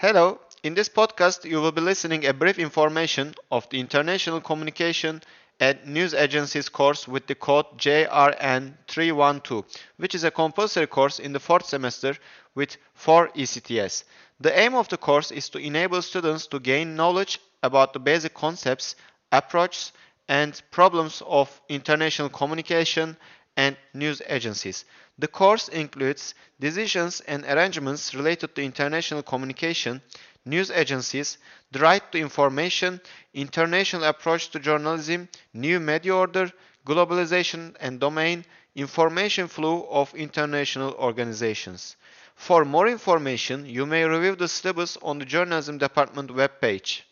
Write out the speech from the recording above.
Hello, in this podcast you will be listening a brief information of the International Communication and News Agencies course with the code JRN312, which is a compulsory course in the fourth semester with 4 ECTS. The aim of the course is to enable students to gain knowledge about the basic concepts, approaches, and problems of international communication and news agencies. The course includes decisions and arrangements related to international communication, news agencies, the right to information, international approach to journalism, new media order, globalization and domain, information flow of international organizations. For more information, you may review the syllabus on the Journalism Department webpage.